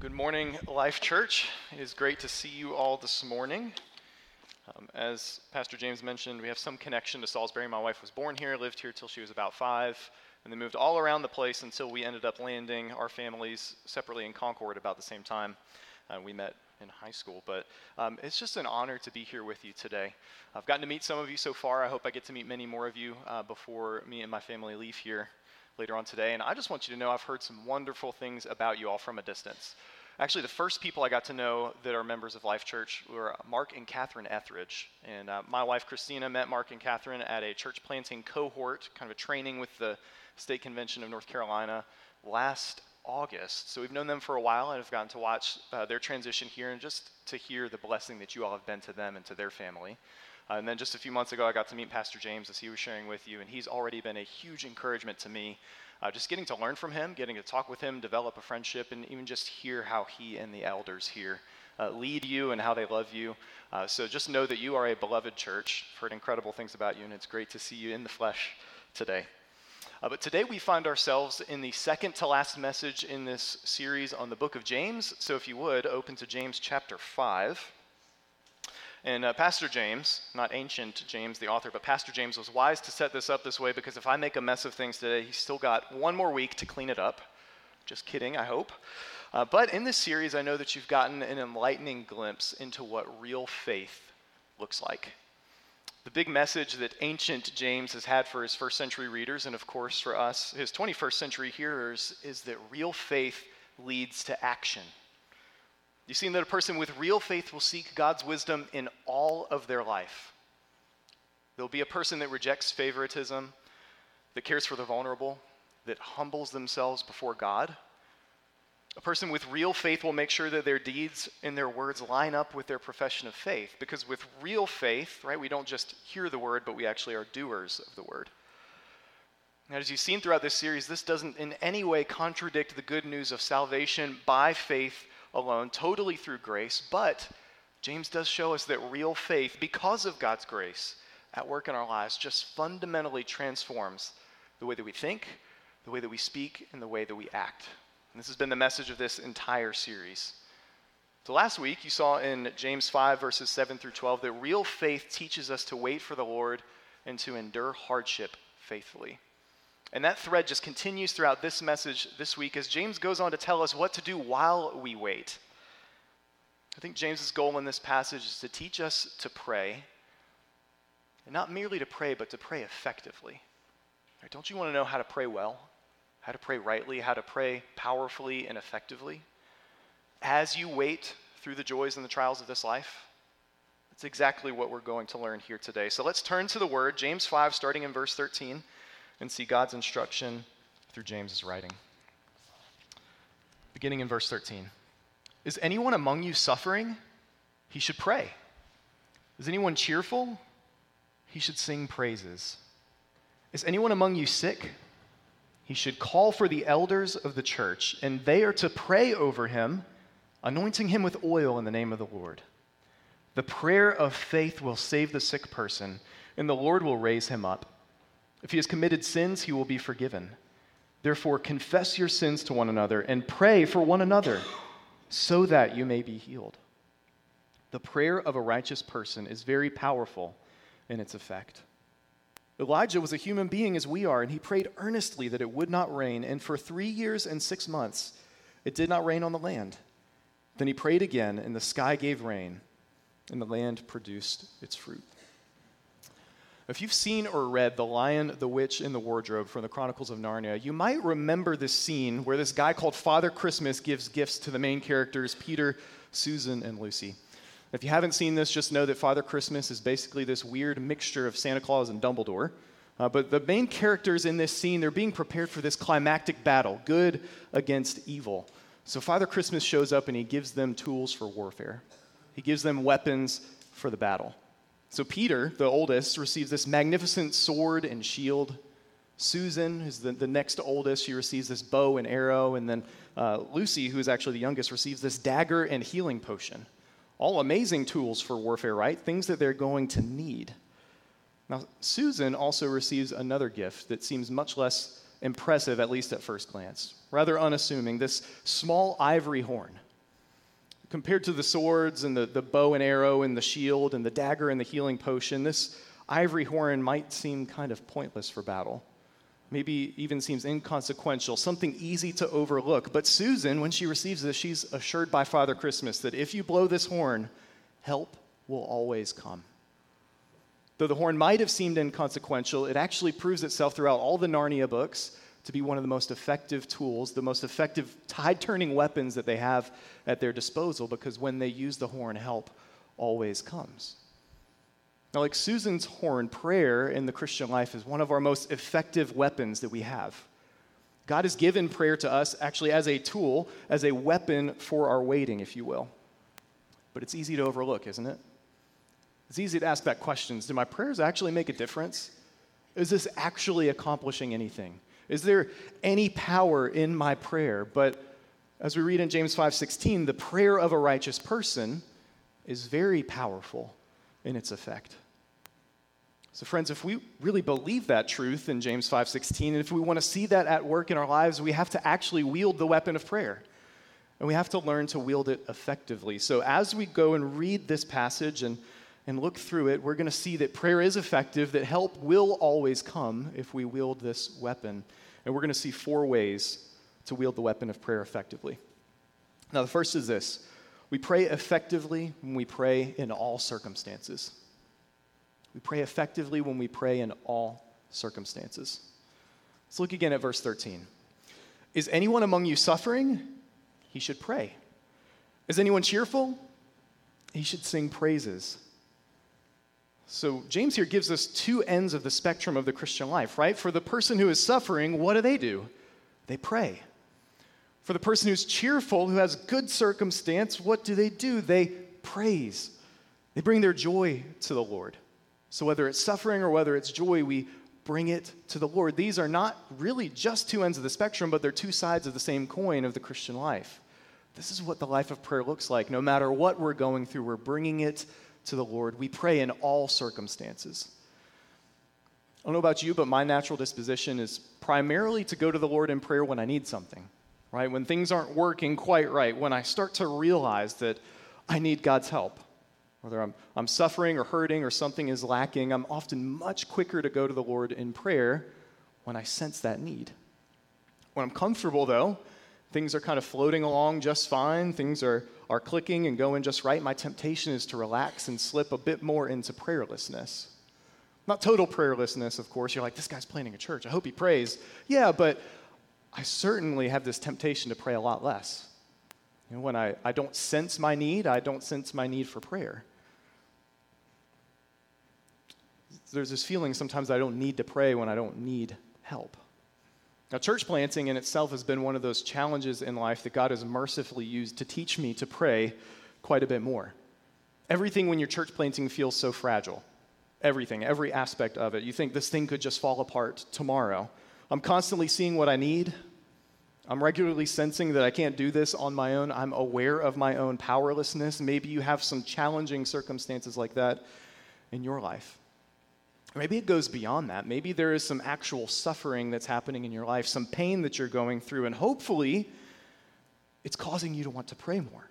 Good morning, Life Church. It is great to see you all this morning. Um, as Pastor James mentioned, we have some connection to Salisbury. My wife was born here, lived here till she was about five, and then moved all around the place until we ended up landing our families separately in Concord about the same time. Uh, we met in high school, but um, it's just an honor to be here with you today. I've gotten to meet some of you so far. I hope I get to meet many more of you uh, before me and my family leave here later on today. And I just want you to know I've heard some wonderful things about you all from a distance. Actually, the first people I got to know that are members of Life Church were Mark and Catherine Etheridge. And uh, my wife, Christina, met Mark and Catherine at a church planting cohort, kind of a training with the State Convention of North Carolina last August. So we've known them for a while and have gotten to watch uh, their transition here and just to hear the blessing that you all have been to them and to their family. Uh, and then just a few months ago, I got to meet Pastor James as he was sharing with you, and he's already been a huge encouragement to me uh, just getting to learn from him, getting to talk with him, develop a friendship, and even just hear how he and the elders here uh, lead you and how they love you. Uh, so just know that you are a beloved church. I've heard incredible things about you, and it's great to see you in the flesh today. Uh, but today we find ourselves in the second to last message in this series on the book of James. So if you would, open to James chapter 5. And uh, Pastor James, not ancient James, the author, but Pastor James was wise to set this up this way because if I make a mess of things today, he's still got one more week to clean it up. Just kidding, I hope. Uh, but in this series, I know that you've gotten an enlightening glimpse into what real faith looks like. The big message that ancient James has had for his first century readers, and of course for us, his 21st century hearers, is that real faith leads to action. You've seen that a person with real faith will seek God's wisdom in all of their life. There'll be a person that rejects favoritism, that cares for the vulnerable, that humbles themselves before God. A person with real faith will make sure that their deeds and their words line up with their profession of faith. Because with real faith, right, we don't just hear the word, but we actually are doers of the word. Now, as you've seen throughout this series, this doesn't in any way contradict the good news of salvation by faith alone, totally through grace, but James does show us that real faith, because of God's grace at work in our lives, just fundamentally transforms the way that we think, the way that we speak, and the way that we act. And this has been the message of this entire series. So last week, you saw in James 5, verses 7 through 12, that real faith teaches us to wait for the Lord and to endure hardship faithfully. And that thread just continues throughout this message this week as James goes on to tell us what to do while we wait. I think James's goal in this passage is to teach us to pray, and not merely to pray, but to pray effectively. Right? Don't you want to know how to pray well, how to pray rightly, how to pray powerfully and effectively? As you wait through the joys and the trials of this life, that's exactly what we're going to learn here today. So let's turn to the word, James 5, starting in verse 13 and see God's instruction through James's writing. Beginning in verse 13. Is anyone among you suffering? He should pray. Is anyone cheerful? He should sing praises. Is anyone among you sick? He should call for the elders of the church, and they are to pray over him, anointing him with oil in the name of the Lord. The prayer of faith will save the sick person, and the Lord will raise him up. If he has committed sins, he will be forgiven. Therefore, confess your sins to one another and pray for one another so that you may be healed. The prayer of a righteous person is very powerful in its effect. Elijah was a human being as we are, and he prayed earnestly that it would not rain. And for three years and six months, it did not rain on the land. Then he prayed again, and the sky gave rain, and the land produced its fruit. If you've seen or read The Lion, the Witch, and the Wardrobe from the Chronicles of Narnia, you might remember this scene where this guy called Father Christmas gives gifts to the main characters, Peter, Susan, and Lucy. If you haven't seen this, just know that Father Christmas is basically this weird mixture of Santa Claus and Dumbledore. Uh, but the main characters in this scene, they're being prepared for this climactic battle good against evil. So Father Christmas shows up and he gives them tools for warfare, he gives them weapons for the battle. So Peter, the oldest, receives this magnificent sword and shield. Susan, who's the, the next oldest, she receives this bow and arrow. And then uh, Lucy, who is actually the youngest, receives this dagger and healing potion. All amazing tools for warfare, right? Things that they're going to need. Now, Susan also receives another gift that seems much less impressive, at least at first glance. Rather unassuming, this small ivory horn Compared to the swords and the, the bow and arrow and the shield and the dagger and the healing potion, this ivory horn might seem kind of pointless for battle. Maybe even seems inconsequential, something easy to overlook. But Susan, when she receives this, she's assured by Father Christmas that if you blow this horn, help will always come. Though the horn might have seemed inconsequential, it actually proves itself throughout all the Narnia books to be one of the most effective tools, the most effective tide turning weapons that they have at their disposal because when they use the horn, help always comes. Now, like Susan's horn, prayer in the Christian life is one of our most effective weapons that we have. God has given prayer to us actually as a tool, as a weapon for our waiting, if you will. But it's easy to overlook, isn't it? It's easy to ask that question Do my prayers actually make a difference? Is this actually accomplishing anything? Is there any power in my prayer? But as we read in James 5:16, the prayer of a righteous person is very powerful in its effect. So friends, if we really believe that truth in James 5:16 and if we want to see that at work in our lives, we have to actually wield the weapon of prayer. And we have to learn to wield it effectively. So as we go and read this passage and and look through it, we're going to see that prayer is effective, that help will always come if we wield this weapon. And we're going to see four ways to wield the weapon of prayer effectively. Now, the first is this we pray effectively when we pray in all circumstances. We pray effectively when we pray in all circumstances. Let's look again at verse 13. Is anyone among you suffering? He should pray. Is anyone cheerful? He should sing praises. So, James here gives us two ends of the spectrum of the Christian life, right? For the person who is suffering, what do they do? They pray. For the person who's cheerful, who has good circumstance, what do they do? They praise. They bring their joy to the Lord. So, whether it's suffering or whether it's joy, we bring it to the Lord. These are not really just two ends of the spectrum, but they're two sides of the same coin of the Christian life. This is what the life of prayer looks like. No matter what we're going through, we're bringing it to the Lord. We pray in all circumstances. I don't know about you, but my natural disposition is primarily to go to the Lord in prayer when I need something right? When things aren't working quite right, when I start to realize that I need God's help, whether I'm, I'm suffering or hurting or something is lacking, I'm often much quicker to go to the Lord in prayer when I sense that need. When I'm comfortable, though, things are kind of floating along just fine, things are, are clicking and going just right, my temptation is to relax and slip a bit more into prayerlessness. Not total prayerlessness, of course. You're like, this guy's planning a church. I hope he prays. Yeah, but I certainly have this temptation to pray a lot less. You know, when I, I don't sense my need, I don't sense my need for prayer. There's this feeling sometimes I don't need to pray when I don't need help. Now, church planting in itself has been one of those challenges in life that God has mercifully used to teach me to pray quite a bit more. Everything when you're church planting feels so fragile. Everything, every aspect of it. You think this thing could just fall apart tomorrow. I'm constantly seeing what I need. I'm regularly sensing that I can't do this on my own. I'm aware of my own powerlessness. Maybe you have some challenging circumstances like that in your life. Maybe it goes beyond that. Maybe there is some actual suffering that's happening in your life, some pain that you're going through, and hopefully it's causing you to want to pray more.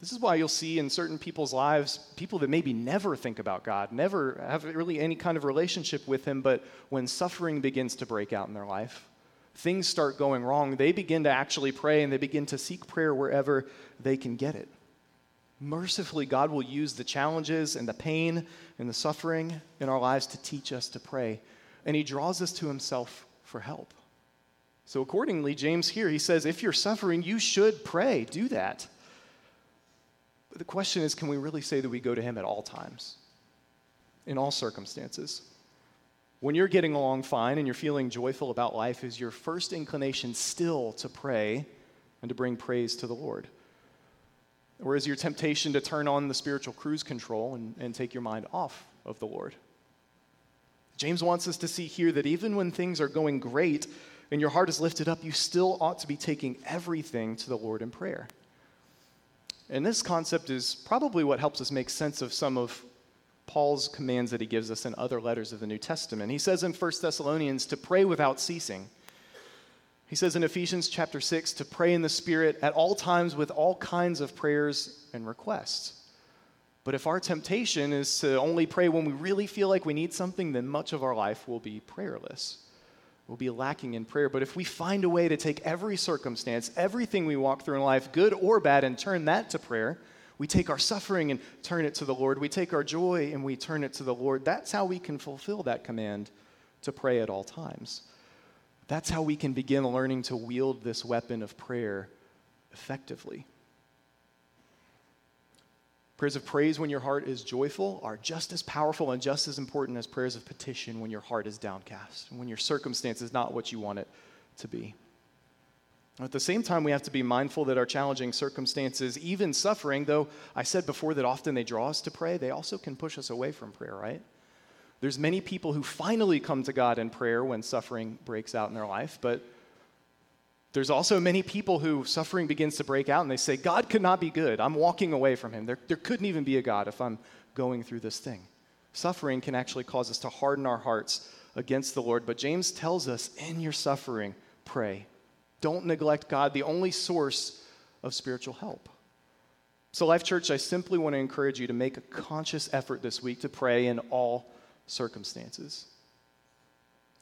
This is why you'll see in certain people's lives people that maybe never think about God, never have really any kind of relationship with Him, but when suffering begins to break out in their life, things start going wrong, they begin to actually pray and they begin to seek prayer wherever they can get it. Mercifully, God will use the challenges and the pain and the suffering in our lives to teach us to pray. And He draws us to Himself for help. So, accordingly, James here, he says, if you're suffering, you should pray. Do that. But the question is can we really say that we go to Him at all times, in all circumstances? When you're getting along fine and you're feeling joyful about life, is your first inclination still to pray and to bring praise to the Lord? Or is your temptation to turn on the spiritual cruise control and, and take your mind off of the Lord? James wants us to see here that even when things are going great and your heart is lifted up, you still ought to be taking everything to the Lord in prayer. And this concept is probably what helps us make sense of some of Paul's commands that he gives us in other letters of the New Testament. He says in 1 Thessalonians to pray without ceasing. He says in Ephesians chapter 6 to pray in the Spirit at all times with all kinds of prayers and requests. But if our temptation is to only pray when we really feel like we need something, then much of our life will be prayerless. We'll be lacking in prayer. But if we find a way to take every circumstance, everything we walk through in life, good or bad, and turn that to prayer, we take our suffering and turn it to the Lord. We take our joy and we turn it to the Lord. That's how we can fulfill that command to pray at all times. That's how we can begin learning to wield this weapon of prayer effectively. Prayers of praise when your heart is joyful are just as powerful and just as important as prayers of petition when your heart is downcast and when your circumstance is not what you want it to be. At the same time, we have to be mindful that our challenging circumstances, even suffering, though I said before that often they draw us to pray, they also can push us away from prayer, right? There's many people who finally come to God in prayer when suffering breaks out in their life, but there's also many people who suffering begins to break out and they say, God could not be good. I'm walking away from him. There, there couldn't even be a God if I'm going through this thing. Suffering can actually cause us to harden our hearts against the Lord. But James tells us in your suffering, pray. Don't neglect God, the only source of spiritual help. So, Life Church, I simply want to encourage you to make a conscious effort this week to pray in all circumstances.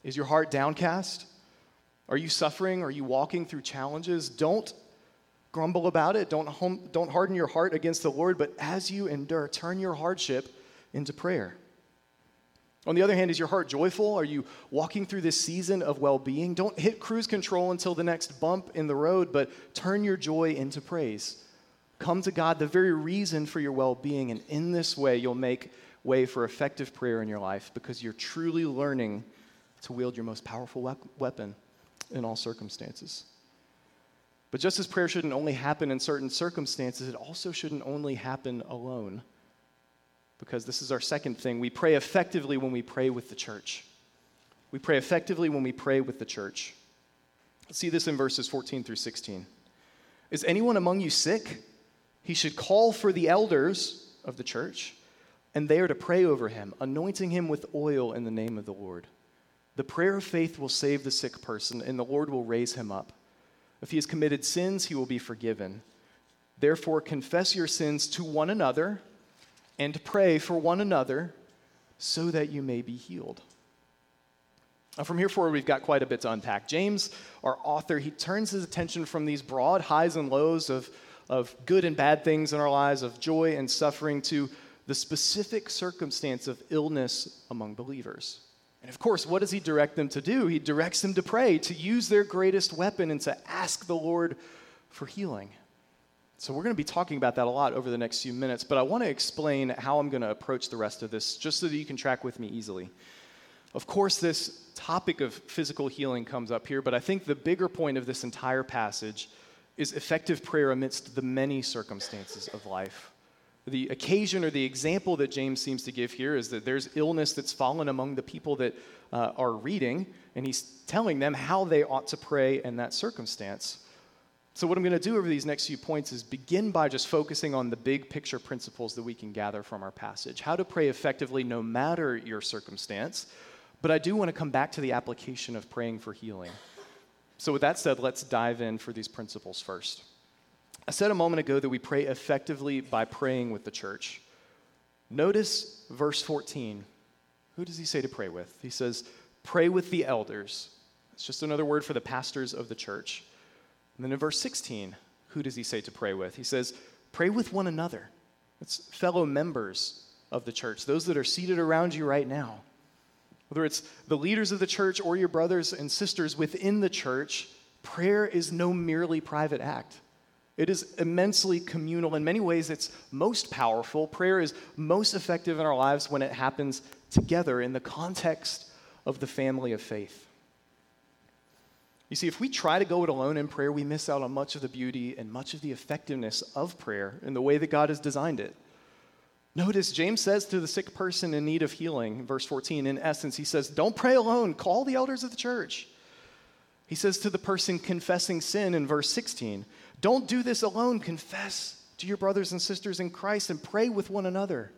Is your heart downcast? Are you suffering? Are you walking through challenges? Don't grumble about it. Don't, home, don't harden your heart against the Lord, but as you endure, turn your hardship into prayer. On the other hand, is your heart joyful? Are you walking through this season of well being? Don't hit cruise control until the next bump in the road, but turn your joy into praise. Come to God, the very reason for your well being, and in this way, you'll make way for effective prayer in your life because you're truly learning to wield your most powerful weapon in all circumstances. But just as prayer shouldn't only happen in certain circumstances, it also shouldn't only happen alone. Because this is our second thing. We pray effectively when we pray with the church. We pray effectively when we pray with the church. See this in verses 14 through 16. Is anyone among you sick? He should call for the elders of the church, and they are to pray over him, anointing him with oil in the name of the Lord. The prayer of faith will save the sick person, and the Lord will raise him up. If he has committed sins, he will be forgiven. Therefore, confess your sins to one another and pray for one another so that you may be healed. Now, from here forward, we've got quite a bit to unpack. James, our author, he turns his attention from these broad highs and lows of, of good and bad things in our lives, of joy and suffering, to the specific circumstance of illness among believers. And of course, what does he direct them to do? He directs them to pray, to use their greatest weapon, and to ask the Lord for healing. So, we're going to be talking about that a lot over the next few minutes, but I want to explain how I'm going to approach the rest of this just so that you can track with me easily. Of course, this topic of physical healing comes up here, but I think the bigger point of this entire passage is effective prayer amidst the many circumstances of life. The occasion or the example that James seems to give here is that there's illness that's fallen among the people that uh, are reading, and he's telling them how they ought to pray in that circumstance. So, what I'm going to do over these next few points is begin by just focusing on the big picture principles that we can gather from our passage. How to pray effectively no matter your circumstance. But I do want to come back to the application of praying for healing. So, with that said, let's dive in for these principles first. I said a moment ago that we pray effectively by praying with the church. Notice verse 14. Who does he say to pray with? He says, Pray with the elders. It's just another word for the pastors of the church. And then in verse 16, who does he say to pray with? He says, Pray with one another. It's fellow members of the church, those that are seated around you right now. Whether it's the leaders of the church or your brothers and sisters within the church, prayer is no merely private act. It is immensely communal. In many ways, it's most powerful. Prayer is most effective in our lives when it happens together in the context of the family of faith. You see, if we try to go it alone in prayer, we miss out on much of the beauty and much of the effectiveness of prayer in the way that God has designed it. Notice James says to the sick person in need of healing, verse 14, in essence, he says, Don't pray alone, call the elders of the church. He says to the person confessing sin in verse 16, don't do this alone. Confess to your brothers and sisters in Christ and pray with one another.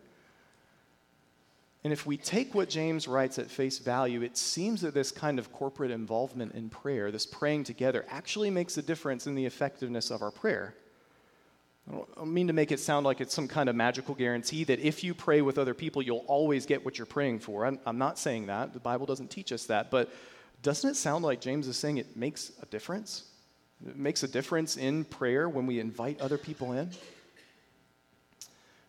And if we take what James writes at face value, it seems that this kind of corporate involvement in prayer, this praying together, actually makes a difference in the effectiveness of our prayer. I don't mean to make it sound like it's some kind of magical guarantee that if you pray with other people, you'll always get what you're praying for. I'm, I'm, not saying that. The Bible doesn't teach us that. But doesn't it sound like James is saying it makes a difference? It makes a difference in prayer when we invite other people in?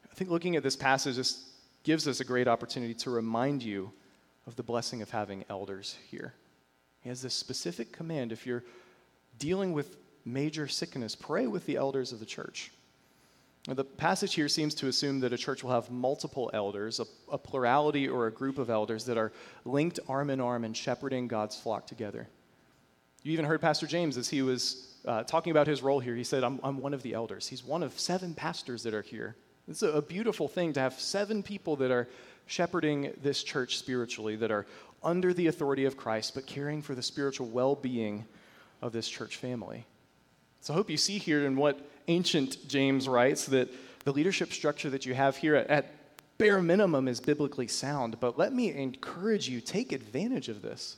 I think looking at this passage just gives us a great opportunity to remind you of the blessing of having elders here. He has this specific command if you're dealing with major sickness, pray with the elders of the church. The passage here seems to assume that a church will have multiple elders, a, a, plurality or a group of elders that are linked arm in arm and shepherding God's flock together. You even heard Pastor James as he was uh, talking about his role here. He said, I'm, I'm one of the elders. He's one of seven pastors that are here. It's a, a beautiful thing to have seven people that are shepherding this church spiritually, that are under the authority of Christ, but caring for the spiritual well being of this church family. So I hope you see here in what ancient James writes that the leadership structure that you have here at, at bare minimum is biblically sound. But let me encourage you take advantage of this.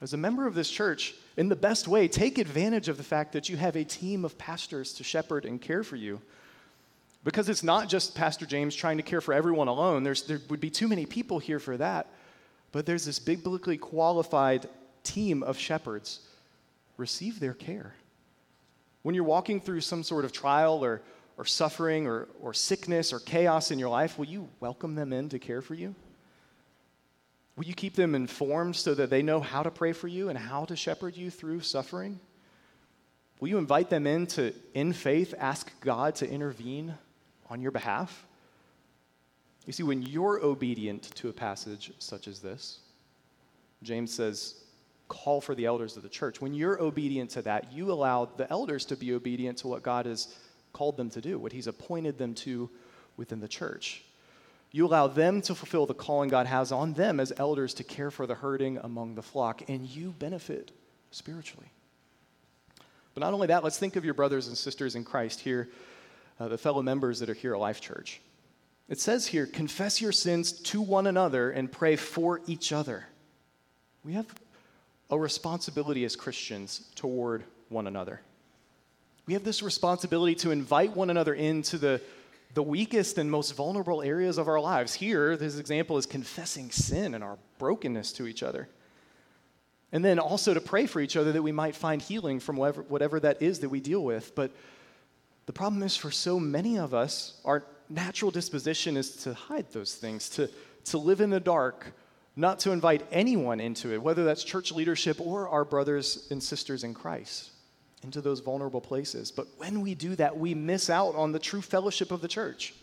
As a member of this church, in the best way, take advantage of the fact that you have a team of pastors to shepherd and care for you. Because it's not just Pastor James trying to care for everyone alone. There's, there would be too many people here for that. But there's this biblically qualified team of shepherds. Receive their care. When you're walking through some sort of trial or, or suffering or, or sickness or chaos in your life, will you welcome them in to care for you? Will you keep them informed so that they know how to pray for you and how to shepherd you through suffering? Will you invite them in to, in faith, ask God to intervene on your behalf? You see, when you're obedient to a passage such as this, James says, call for the elders of the church. When you're obedient to that, you allow the elders to be obedient to what God has called them to do, what He's appointed them to within the church. You allow them to fulfill the calling God has on them as elders to care for the hurting among the flock, and you benefit spiritually. But not only that, let's think of your brothers and sisters in Christ here, uh, the fellow members that are here at Life Church. It says here, confess your sins to one another and pray for each other. We have a responsibility as Christians toward one another. We have this responsibility to invite one another into the, the weakest and most vulnerable areas of our lives. Here, this example is confessing sin and our brokenness to each other. And then also to pray for each other that we might find healing from whatever, whatever that is that we deal with. But the problem is, for so many of us, our natural disposition is to hide those things, to, to live in the dark, not to invite anyone into it, whether that's church leadership or our brothers and sisters in Christ, into those vulnerable places. But when we do that, we miss out on the true fellowship of the church.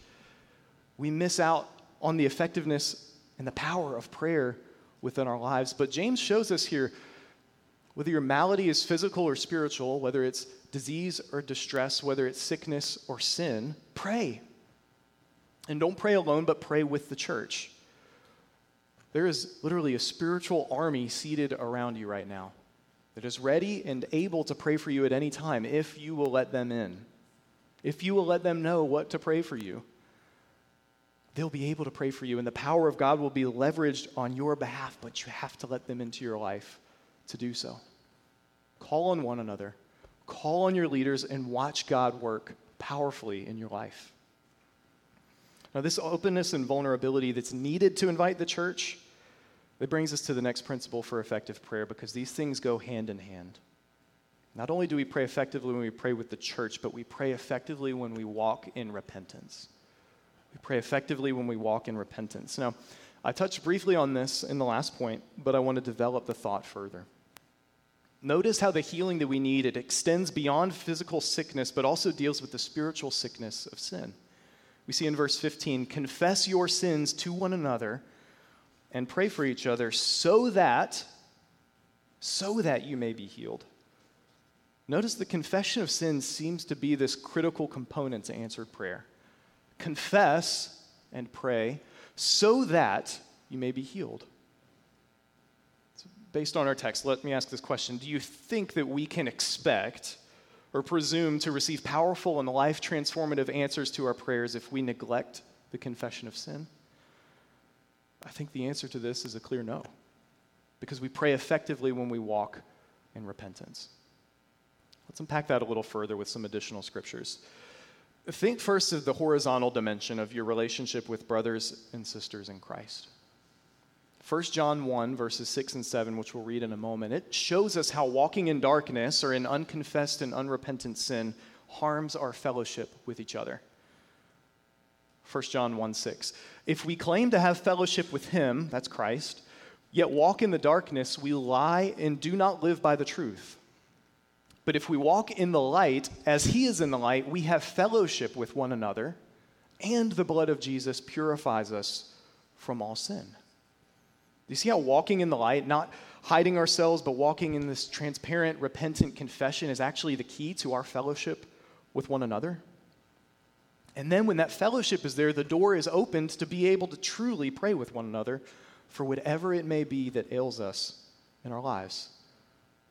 We miss out on the effectiveness and the power of prayer within our lives. But James shows us here whether your malady is physical or spiritual, whether it's disease or distress, whether it's sickness or sin, pray. And don't pray alone, but pray with the church. There is literally a spiritual army seated around you right now that is ready and able to pray for you at any time if you will let them in. If you will let them know what to pray for you, they'll be able to pray for you, and the power of God will be leveraged on your behalf, but you have to let them into your life to do so. Call on one another, call on your leaders, and watch God work powerfully in your life. Now, this openness and vulnerability that's needed to invite the church that brings us to the next principle for effective prayer because these things go hand in hand. Not only do we pray effectively when we pray with the church, but we pray effectively when we walk in repentance. We pray effectively when we walk in repentance. Now, I touched briefly on this in the last point, but I want to develop the thought further. Notice how the healing that we need it extends beyond physical sickness, but also deals with the spiritual sickness of sin. We see in verse 15, confess your sins to one another and pray for each other so that so that you may be healed. Notice the confession of sins seems to be this critical component to answered prayer. Confess and pray so that you may be healed. So based on our text, let me ask this question Do you think that we can expect or presume to receive powerful and life transformative answers to our prayers if we neglect the confession of sin? I think the answer to this is a clear no, because we pray effectively when we walk in repentance. Let's unpack that a little further with some additional scriptures. Think first of the horizontal dimension of your relationship with brothers and sisters in Christ. 1 John 1, verses 6 and 7, which we'll read in a moment, it shows us how walking in darkness or in unconfessed and unrepentant sin harms our fellowship with each other. 1 John 1 6. If we claim to have fellowship with him, that's Christ, yet walk in the darkness, we lie and do not live by the truth. But if we walk in the light, as he is in the light, we have fellowship with one another, and the blood of Jesus purifies us from all sin. Do you see how walking in the light, not hiding ourselves, but walking in this transparent, repentant confession is actually the key to our fellowship with one another? And then when that fellowship is there, the door is opened to be able to truly pray with one another for whatever it may be that ails us in our lives.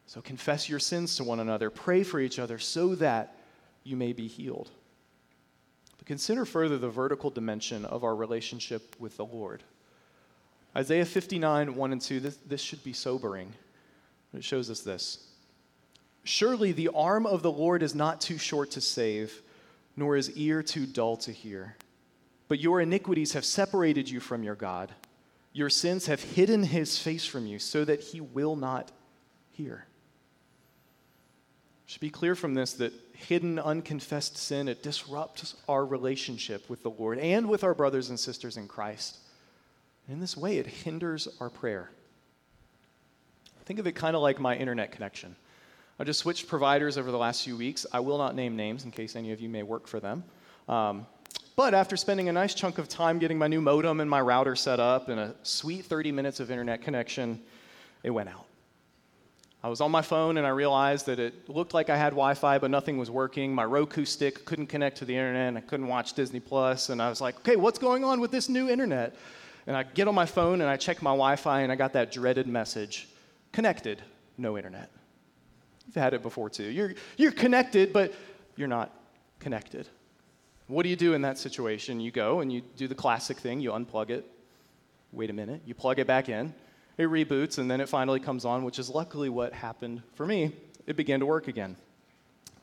So confess your sins to one another, pray for each other so that you may be healed. But consider further the vertical dimension of our relationship with the Lord. Isaiah 59, 1 and 2, this, this should be sobering. It shows us this. Surely the arm of the Lord is not too short to save, nor is ear too dull to hear. But your iniquities have separated you from your God. Your sins have hidden his face from you so that he will not hear. It should be clear from this that hidden, unconfessed sin, it disrupts our relationship with the Lord and with our brothers and sisters in Christ. In this way, it hinders our prayer. Think of it kind of like my internet connection. I just switched providers over the last few weeks. I will not name names in case any of you may work for them. Um, but after spending a nice chunk of time getting my new modem and my router set up and a sweet 30 minutes of internet connection, it went out. I was on my phone and I realized that it looked like I had Wi Fi, but nothing was working. My Roku stick couldn't connect to the internet and I couldn't watch Disney Plus. And I was like, okay, what's going on with this new internet? And I get on my phone and I check my Wi Fi and I got that dreaded message connected, no internet. You've had it before too. You're, you're connected, but you're not connected. What do you do in that situation? You go and you do the classic thing you unplug it, wait a minute, you plug it back in, it reboots, and then it finally comes on, which is luckily what happened for me. It began to work again.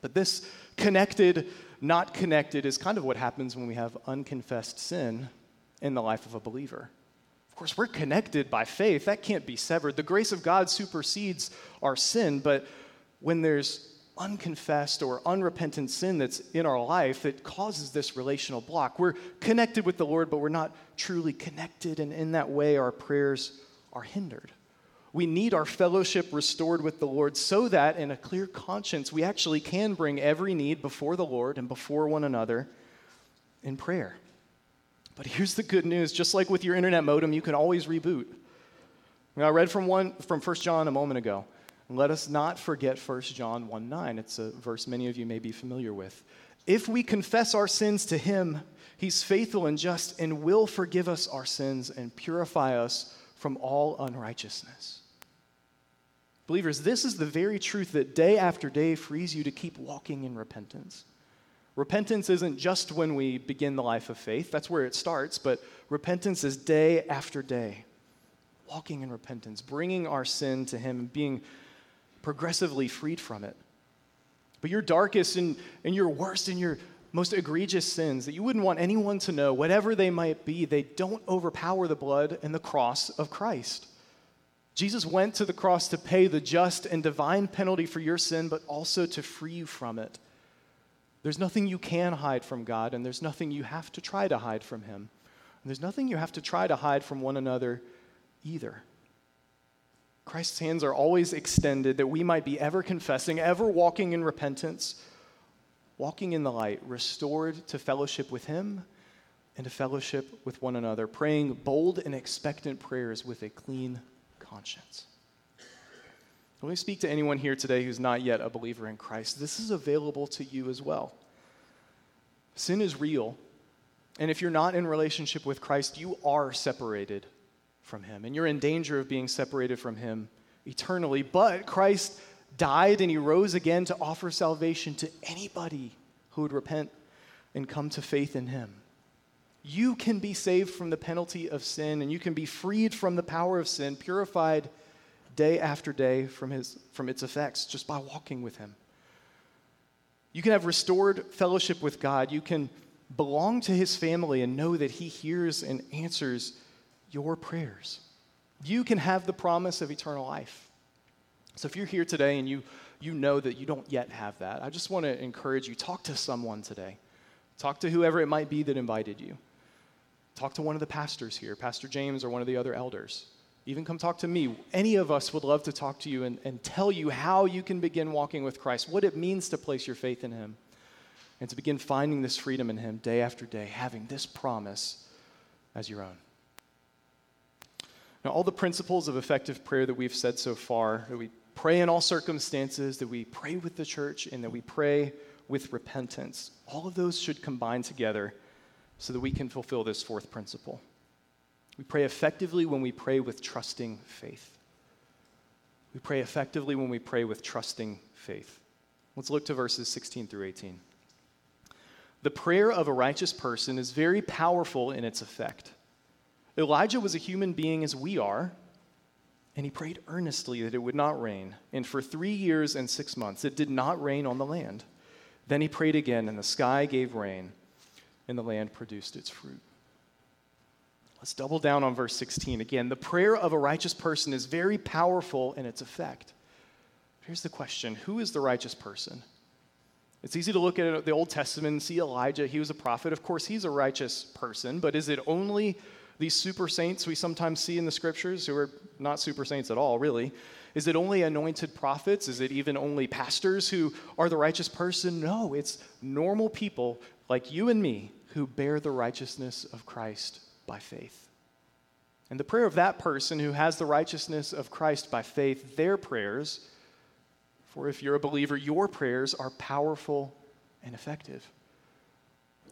But this connected, not connected is kind of what happens when we have unconfessed sin in the life of a believer. Of course, we're connected by faith. That can't be severed. The grace of God supersedes our sin, but when there's unconfessed or unrepentant sin that's in our life, it causes this relational block. We're connected with the Lord, but we're not truly connected, and in that way, our prayers are hindered. We need our fellowship restored with the Lord so that, in a clear conscience, we actually can bring every need before the Lord and before one another in prayer. But here's the good news just like with your internet modem, you can always reboot. I read from, one, from 1 John a moment ago. Let us not forget 1 John 1 9. It's a verse many of you may be familiar with. If we confess our sins to him, he's faithful and just and will forgive us our sins and purify us from all unrighteousness. Believers, this is the very truth that day after day frees you to keep walking in repentance. Repentance isn't just when we begin the life of faith, that's where it starts, but repentance is day after day. Walking in repentance, bringing our sin to Him, and being progressively freed from it. But your darkest and, and your worst and your most egregious sins that you wouldn't want anyone to know, whatever they might be, they don't overpower the blood and the cross of Christ. Jesus went to the cross to pay the just and divine penalty for your sin, but also to free you from it. There's nothing you can hide from God, and there's nothing you have to try to hide from Him. And there's nothing you have to try to hide from one another either. Christ's hands are always extended that we might be ever confessing, ever walking in repentance, walking in the light, restored to fellowship with Him and to fellowship with one another, praying bold and expectant prayers with a clean conscience. Let me speak to anyone here today who's not yet a believer in Christ. This is available to you as well. Sin is real, and if you're not in relationship with Christ, you are separated from Him, and you're in danger of being separated from Him eternally. But Christ died and He rose again to offer salvation to anybody who would repent and come to faith in Him. You can be saved from the penalty of sin, and you can be freed from the power of sin, purified day after day from, his, from its effects just by walking with Him. You can have restored fellowship with God. You can belong to His family and know that He hears and answers your prayers. You can have the promise of eternal life. So if you're here today and you, you know that you don't yet have that, I just want to encourage you talk to someone today. Talk to whoever it might be that invited you. Talk to one of the pastors here, Pastor James or one of the other elders. Even come talk to me. Any of us would love to talk to you and, and tell you how you can begin walking with Christ, what it means to place your faith in Him, and to begin finding this freedom in Him day after day, having this promise as your own. Now, all the principles of effective prayer that we've said so far, that we pray in all circumstances, that we pray with the church, and that we pray with repentance, all of those should combine together so that we can fulfill this fourth principle. We pray effectively when we pray with trusting faith. We pray effectively when we pray with trusting faith. Let's look to verses 16 through 18. The prayer of a righteous person is very powerful in its effect. Elijah was a human being as we are, and he prayed earnestly that it would not rain. And for three years and six months, it did not rain on the land. Then he prayed again, and the sky gave rain, and the land produced its fruit. Let's double down on verse 16 again. The prayer of a righteous person is very powerful in its effect. Here's the question Who is the righteous person? It's easy to look at the Old Testament and see Elijah. He was a prophet. Of course, he's a righteous person, but is it only these super saints we sometimes see in the scriptures, who are not super saints at all, really, is it only anointed prophets? Is it even only pastors who are the righteous person? No, it's normal people like you and me who bear the righteousness of Christ by faith. And the prayer of that person who has the righteousness of Christ by faith, their prayers, for if you're a believer, your prayers are powerful and effective.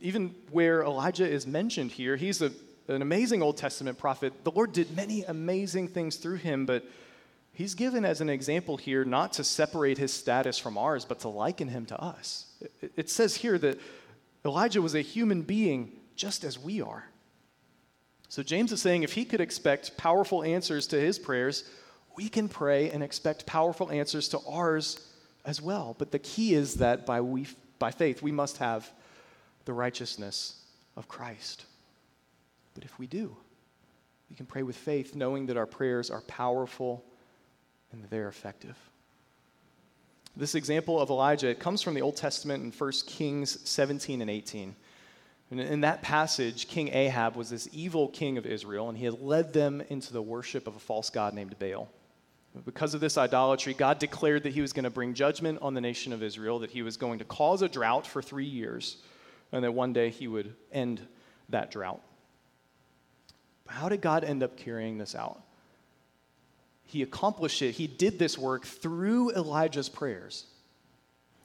Even where Elijah is mentioned here, he's a an amazing Old Testament prophet. The Lord did many amazing things through him, but he's given as an example here not to separate his status from ours, but to liken him to us. It says here that Elijah was a human being just as we are. So James is saying if he could expect powerful answers to his prayers, we can pray and expect powerful answers to ours as well. But the key is that by, we, by faith, we must have the righteousness of Christ. But if we do, we can pray with faith, knowing that our prayers are powerful and that they're effective. This example of Elijah it comes from the Old Testament in 1 Kings 17 and 18. And in that passage, King Ahab was this evil king of Israel, and he had led them into the worship of a false god named Baal. Because of this idolatry, God declared that he was going to bring judgment on the nation of Israel, that he was going to cause a drought for three years, and that one day he would end that drought. How did God end up carrying this out? He accomplished it, he did this work through Elijah's prayers.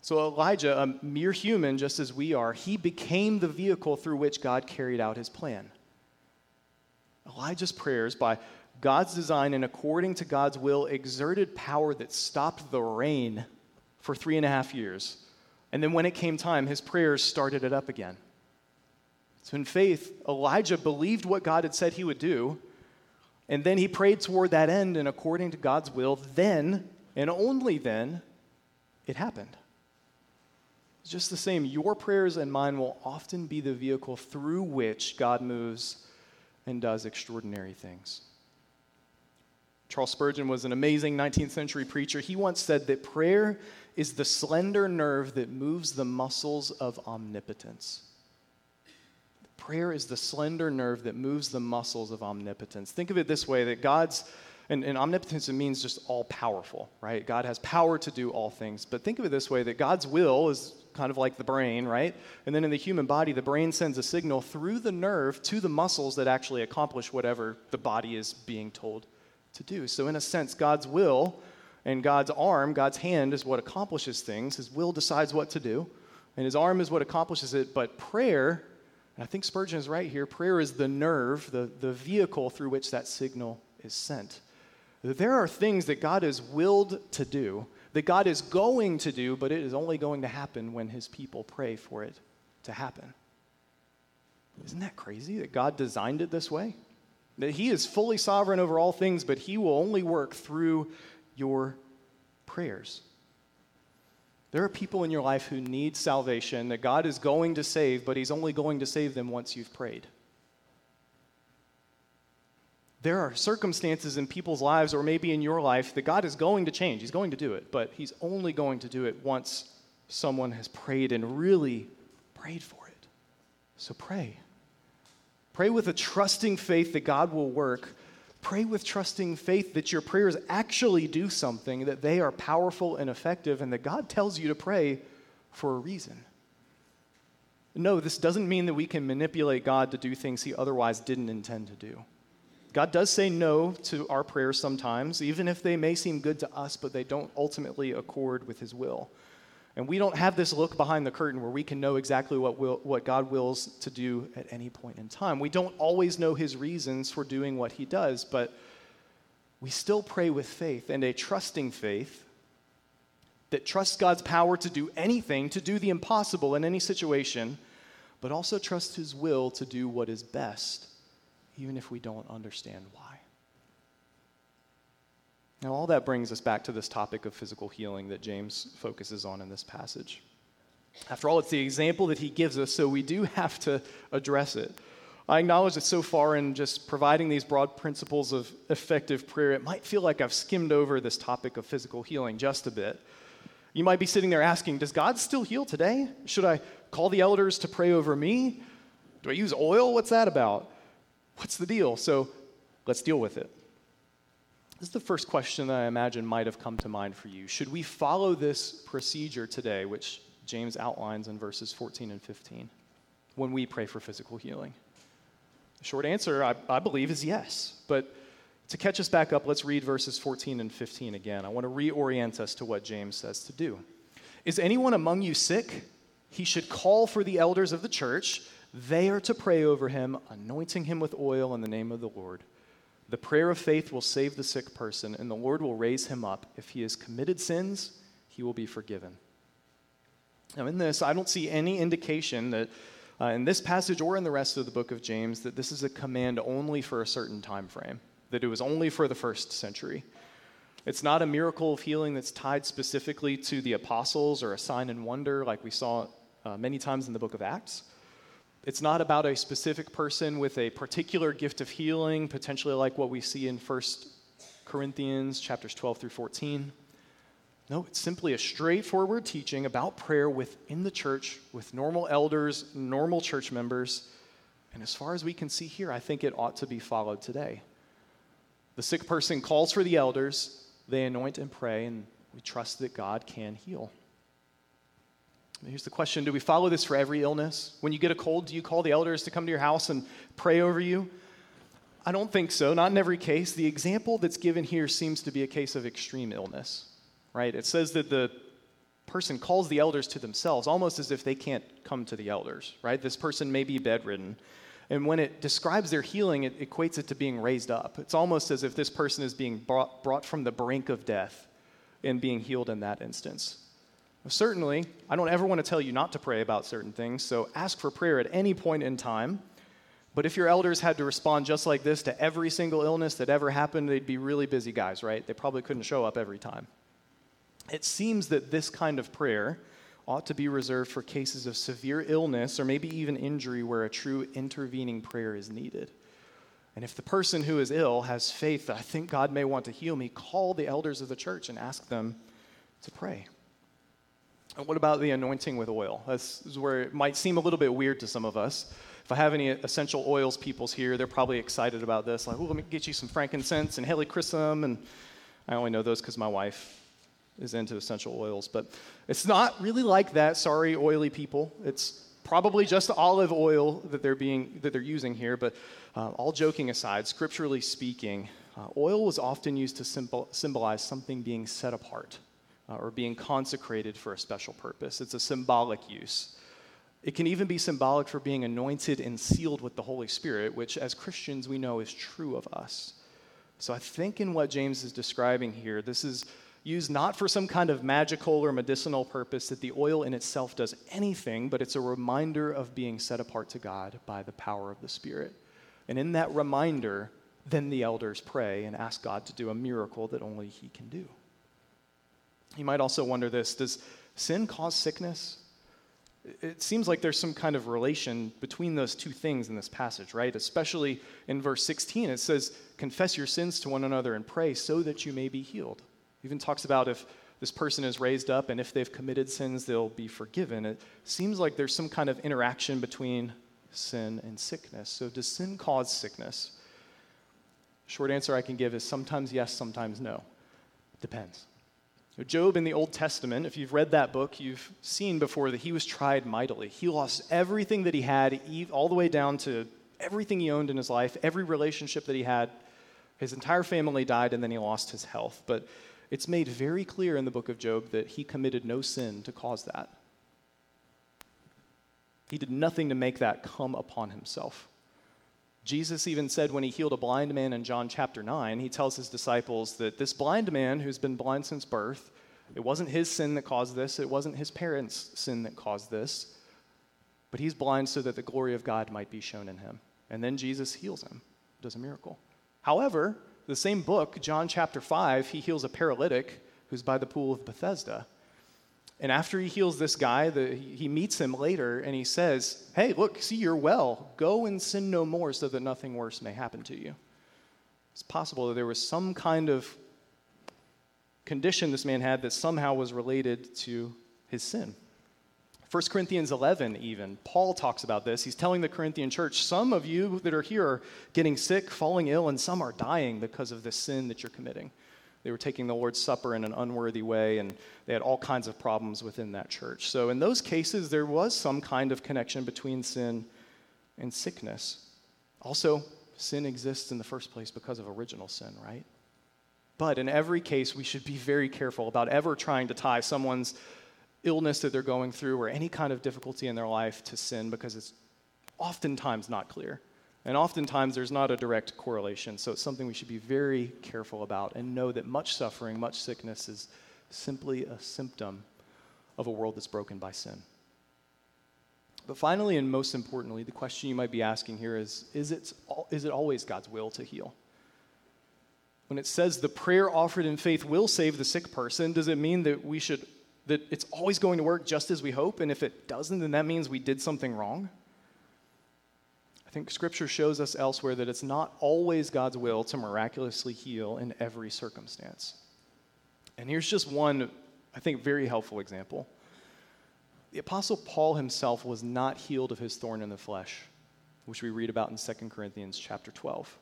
So, Elijah, a mere human just as we are, he became the vehicle through which God carried out his plan. Elijah's prayers, by God's design and according to God's will, exerted power that stopped the rain for three and a half years. And then, when it came time, his prayers started it up again. So, in faith, Elijah believed what God had said he would do, and then he prayed toward that end, and according to God's will, then, and only then, it happened. It's just the same. Your prayers and mine will often be the vehicle through which God moves and does extraordinary things. Charles Spurgeon was an amazing 19th century preacher. He once said that prayer is the slender nerve that moves the muscles of omnipotence. Prayer is the slender nerve that moves the muscles of omnipotence. Think of it this way that God's, and, and omnipotence means just all powerful, right? God has power to do all things. But think of it this way that God's will is kind of like the brain, right? And then in the human body, the brain sends a signal through the nerve to the muscles that actually accomplish whatever the body is being told to do. So, in a sense, God's will and God's arm, God's hand, is what accomplishes things. His will decides what to do, and His arm is what accomplishes it. But prayer and I think Spurgeon is right here. Prayer is the nerve, the, the vehicle through which that signal is sent. There are things that God is willed to do, that God is going to do, but it is only going to happen when his people pray for it to happen. Isn't that crazy that God designed it this way? That He is fully sovereign over all things, but He will only work through your prayers. There are people in your life who need salvation that God is going to save, but He's only going to save them once you've prayed. There are circumstances in people's lives, or maybe in your life, that God is going to change. He's going to do it, but He's only going to do it once someone has prayed and really prayed for it. So pray. Pray with a trusting faith that God will work Pray with trusting faith that your prayers actually do something, that they are powerful and effective, and that God tells you to pray for a reason. No, this doesn't mean that we can manipulate God to do things he otherwise didn't intend to do. God does say no to our prayers sometimes, even if they may seem good to us, but they don't ultimately accord with his will. And we don't have this look behind the curtain where we can know exactly what, will, what God wills to do at any point in time. We don't always know his reasons for doing what he does, but we still pray with faith and a trusting faith that trusts God's power to do anything, to do the impossible in any situation, but also trusts his will to do what is best, even if we don't understand why. Now, all that brings us back to this topic of physical healing that James focuses on in this passage. After all, it's the example that he gives us, so we do have to address it. I acknowledge that so far in just providing these broad principles of effective prayer, it might feel like I've skimmed over this topic of physical healing just a bit. You might be sitting there asking, Does God still heal today? Should I call the elders to pray over me? Do I use oil? What's that about? What's the deal? So let's deal with it. This is the first question that I imagine might have come to mind for you. Should we follow this procedure today, which James outlines in verses 14 and 15, when we pray for physical healing? The short answer, I, I believe, is yes. But to catch us back up, let's read verses 14 and 15 again. I want to reorient us to what James says to do. Is anyone among you sick? He should call for the elders of the church. They are to pray over him, anointing him with oil in the name of the Lord. The prayer of faith will save the sick person, and the Lord will raise him up. If he has committed sins, he will be forgiven. Now, in this, I don't see any indication that uh, in this passage or in the rest of the book of James that this is a command only for a certain time frame, that it was only for the first century. It's not a miracle of healing that's tied specifically to the apostles or a sign and wonder like we saw uh, many times in the book of Acts. It's not about a specific person with a particular gift of healing, potentially like what we see in 1 Corinthians chapters 12 through 14. No, it's simply a straightforward teaching about prayer within the church with normal elders, normal church members. And as far as we can see here, I think it ought to be followed today. The sick person calls for the elders, they anoint and pray, and we trust that God can heal. Here's the question Do we follow this for every illness? When you get a cold, do you call the elders to come to your house and pray over you? I don't think so, not in every case. The example that's given here seems to be a case of extreme illness, right? It says that the person calls the elders to themselves, almost as if they can't come to the elders, right? This person may be bedridden. And when it describes their healing, it equates it to being raised up. It's almost as if this person is being brought, brought from the brink of death and being healed in that instance. Certainly, I don't ever want to tell you not to pray about certain things, so ask for prayer at any point in time. But if your elders had to respond just like this to every single illness that ever happened, they'd be really busy guys, right? They probably couldn't show up every time. It seems that this kind of prayer ought to be reserved for cases of severe illness or maybe even injury where a true intervening prayer is needed. And if the person who is ill has faith that I think God may want to heal me, call the elders of the church and ask them to pray. And what about the anointing with oil? This is where it might seem a little bit weird to some of us. If I have any essential oils peoples here, they're probably excited about this. Like, oh, let me get you some frankincense and helichrysum. And I only know those because my wife is into essential oils. But it's not really like that. Sorry, oily people. It's probably just olive oil that they're, being, that they're using here. But uh, all joking aside, scripturally speaking, uh, oil was often used to symbol, symbolize something being set apart uh, or being consecrated for a special purpose. It's a symbolic use. It can even be symbolic for being anointed and sealed with the Holy Spirit, which as Christians we know is true of us. So I think in what James is describing here, this is used not for some kind of magical or medicinal purpose that the oil in itself does anything, but it's a reminder of being set apart to God by the power of the Spirit. And in that reminder, then the elders pray and ask God to do a miracle that only He can do. You might also wonder this Does sin cause sickness? It seems like there's some kind of relation between those two things in this passage, right? Especially in verse 16, it says, Confess your sins to one another and pray so that you may be healed. It even talks about if this person is raised up and if they've committed sins, they'll be forgiven. It seems like there's some kind of interaction between sin and sickness. So, does sin cause sickness? Short answer I can give is sometimes yes, sometimes no. Depends. Job in the Old Testament, if you've read that book, you've seen before that he was tried mightily. He lost everything that he had, all the way down to everything he owned in his life, every relationship that he had. His entire family died, and then he lost his health. But it's made very clear in the book of Job that he committed no sin to cause that. He did nothing to make that come upon himself. Jesus even said when he healed a blind man in John chapter 9, he tells his disciples that this blind man who's been blind since birth, it wasn't his sin that caused this, it wasn't his parents' sin that caused this, but he's blind so that the glory of God might be shown in him. And then Jesus heals him, does a miracle. However, the same book, John chapter 5, he heals a paralytic who's by the pool of Bethesda. And after he heals this guy, the, he meets him later and he says, Hey, look, see, you're well. Go and sin no more so that nothing worse may happen to you. It's possible that there was some kind of condition this man had that somehow was related to his sin. 1 Corinthians 11, even, Paul talks about this. He's telling the Corinthian church, Some of you that are here are getting sick, falling ill, and some are dying because of the sin that you're committing. They were taking the Lord's Supper in an unworthy way, and they had all kinds of problems within that church. So, in those cases, there was some kind of connection between sin and sickness. Also, sin exists in the first place because of original sin, right? But in every case, we should be very careful about ever trying to tie someone's illness that they're going through or any kind of difficulty in their life to sin because it's oftentimes not clear. And oftentimes there's not a direct correlation. So it's something we should be very careful about and know that much suffering, much sickness is simply a symptom of a world that's broken by sin. But finally, and most importantly, the question you might be asking here is is it, is it always God's will to heal? When it says the prayer offered in faith will save the sick person, does it mean that we should that it's always going to work just as we hope and if it doesn't then that means we did something wrong? I think scripture shows us elsewhere that it's not always God's will to miraculously heal in every circumstance. And here's just one, I think, very helpful example. The Apostle Paul himself was not healed of his thorn in the flesh, which we read about in 2 Corinthians chapter 12.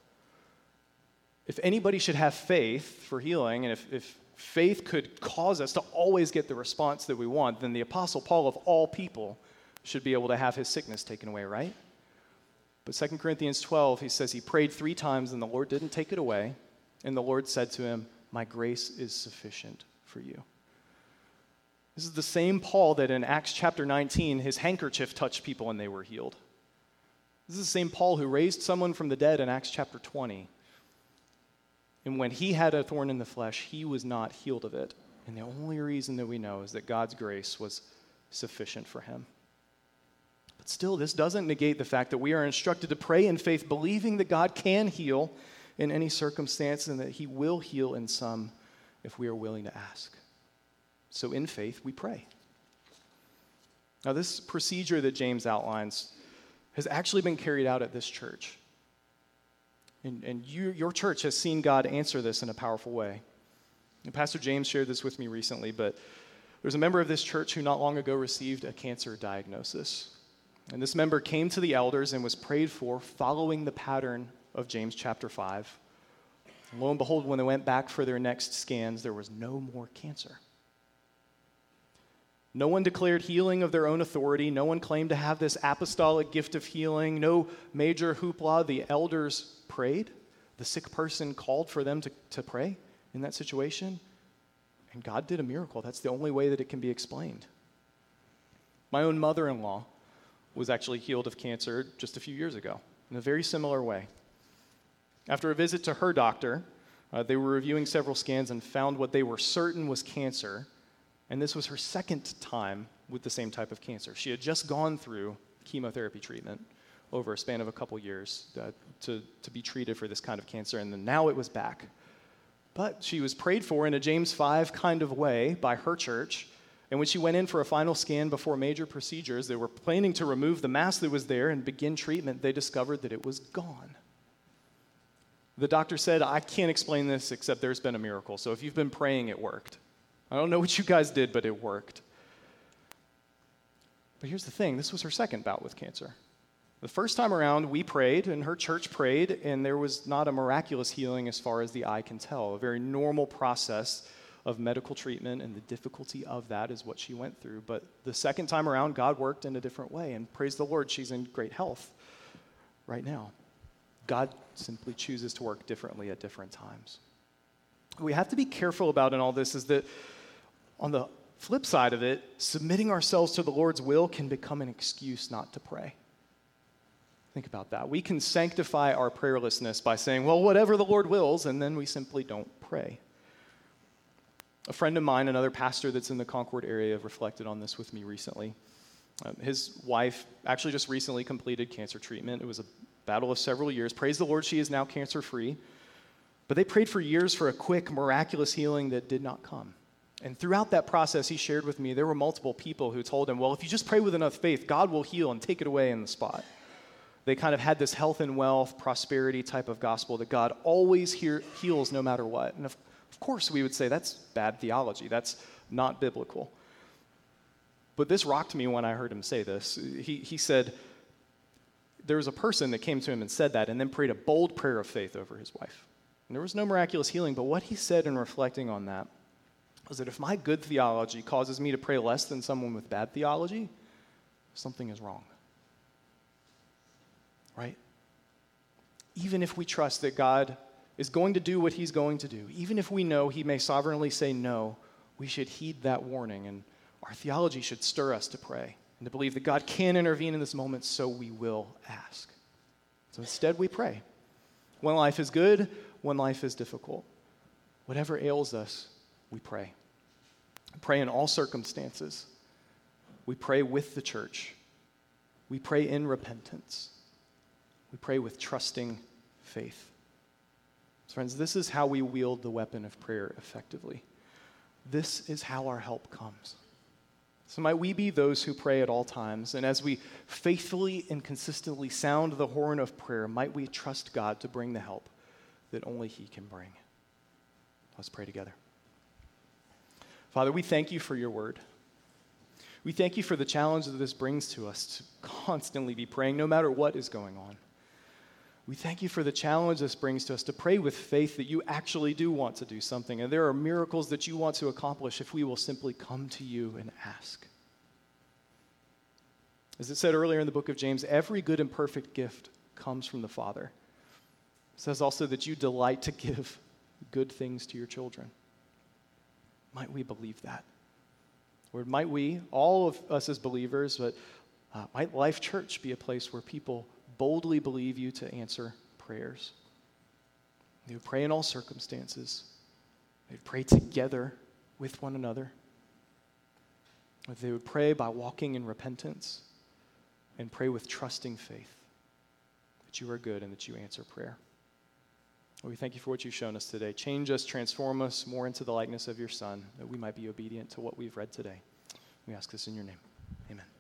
If anybody should have faith for healing, and if, if faith could cause us to always get the response that we want, then the Apostle Paul, of all people, should be able to have his sickness taken away, right? But 2 Corinthians 12, he says he prayed three times and the Lord didn't take it away. And the Lord said to him, My grace is sufficient for you. This is the same Paul that in Acts chapter 19, his handkerchief touched people and they were healed. This is the same Paul who raised someone from the dead in Acts chapter 20. And when he had a thorn in the flesh, he was not healed of it. And the only reason that we know is that God's grace was sufficient for him. But still, this doesn't negate the fact that we are instructed to pray in faith, believing that God can heal in any circumstance and that He will heal in some if we are willing to ask. So, in faith, we pray. Now, this procedure that James outlines has actually been carried out at this church. And, and you, your church has seen God answer this in a powerful way. And Pastor James shared this with me recently, but there's a member of this church who not long ago received a cancer diagnosis. And this member came to the elders and was prayed for, following the pattern of James chapter 5. And lo and behold, when they went back for their next scans, there was no more cancer. No one declared healing of their own authority. No one claimed to have this apostolic gift of healing. No major hoopla. The elders prayed. The sick person called for them to, to pray in that situation. And God did a miracle. That's the only way that it can be explained. My own mother in law was actually healed of cancer just a few years ago in a very similar way. After a visit to her doctor, Uh, they were reviewing several scans and found what they were certain was cancer. And this was her second time with the same type of cancer. She had just gone through chemotherapy treatment over a span of a couple years uh, to, to be treated for this kind of cancer, and then now it was back. But she was prayed for in a James 5 kind of way by her church. And when she went in for a final scan before major procedures, they were planning to remove the mass that was there and begin treatment. They discovered that it was gone. The doctor said, I can't explain this except there's been a miracle. So if you've been praying, it worked. I don't know what you guys did, but it worked. But here's the thing this was her second bout with cancer. The first time around, we prayed, and her church prayed, and there was not a miraculous healing as far as the eye can tell. A very normal process of medical treatment, and the difficulty of that is what she went through. But the second time around, God worked in a different way, and praise the Lord, she's in great health right now. God simply chooses to work differently at different times. What we have to be careful about in all this is that on the flip side of it, submitting ourselves to the Lord's will can become an excuse not to pray. Think about that. We can sanctify our prayerlessness by saying, well, whatever the Lord wills, and then we simply don't pray. A friend of mine, another pastor that's in the Concord area, reflected on this with me recently. Um, his wife actually just recently completed cancer treatment. It was a battle of several years. Praise the Lord, she is now cancer free. But they prayed for years for a quick, miraculous healing that did not come. And throughout that process, he shared with me there were multiple people who told him, Well, if you just pray with enough faith, God will heal and take it away in the spot. They kind of had this health and wealth, prosperity type of gospel that God always hear, heals no matter what. And of, of course, we would say that's bad theology, that's not biblical. But this rocked me when I heard him say this. He, he said, there was a person that came to him and said that, and then prayed a bold prayer of faith over his wife. And there was no miraculous healing, but what he said in reflecting on that was that if my good theology causes me to pray less than someone with bad theology, something is wrong. Right? Even if we trust that God is going to do what he's going to do, even if we know he may sovereignly say no, we should heed that warning, and our theology should stir us to pray and to believe that God can intervene in this moment, so we will ask. So instead, we pray. When life is good, when life is difficult, whatever ails us, we pray. Pray in all circumstances. We pray with the church. We pray in repentance. We pray with trusting faith. So friends, this is how we wield the weapon of prayer effectively. This is how our help comes. So might we be those who pray at all times, and as we faithfully and consistently sound the horn of prayer, might we trust God to bring the help that only He can bring. Let's pray together. Father, we thank you for your word. We thank you for the challenge that this brings to us to constantly be praying, no matter what is going on. We thank you for the challenge this brings to us to pray with faith that you actually do want to do something. And there are miracles that you want to accomplish if we will simply come to you and ask. As it said earlier in the book of James, every good and perfect gift comes from the Father. It says also that you delight to give good things to your children. Might we believe that? Or might we, all of us as believers, but uh, might Life Church be a place where people boldly believe you to answer prayers. They would pray in all circumstances. They'd pray together with one another. They would pray by walking in repentance and pray with trusting faith that you are good and that you answer prayer. we thank you for what you've shown us today. Change us, transform us more into the likeness of your Son, that we might be obedient to what we've read today. We ask this in your name. Amen.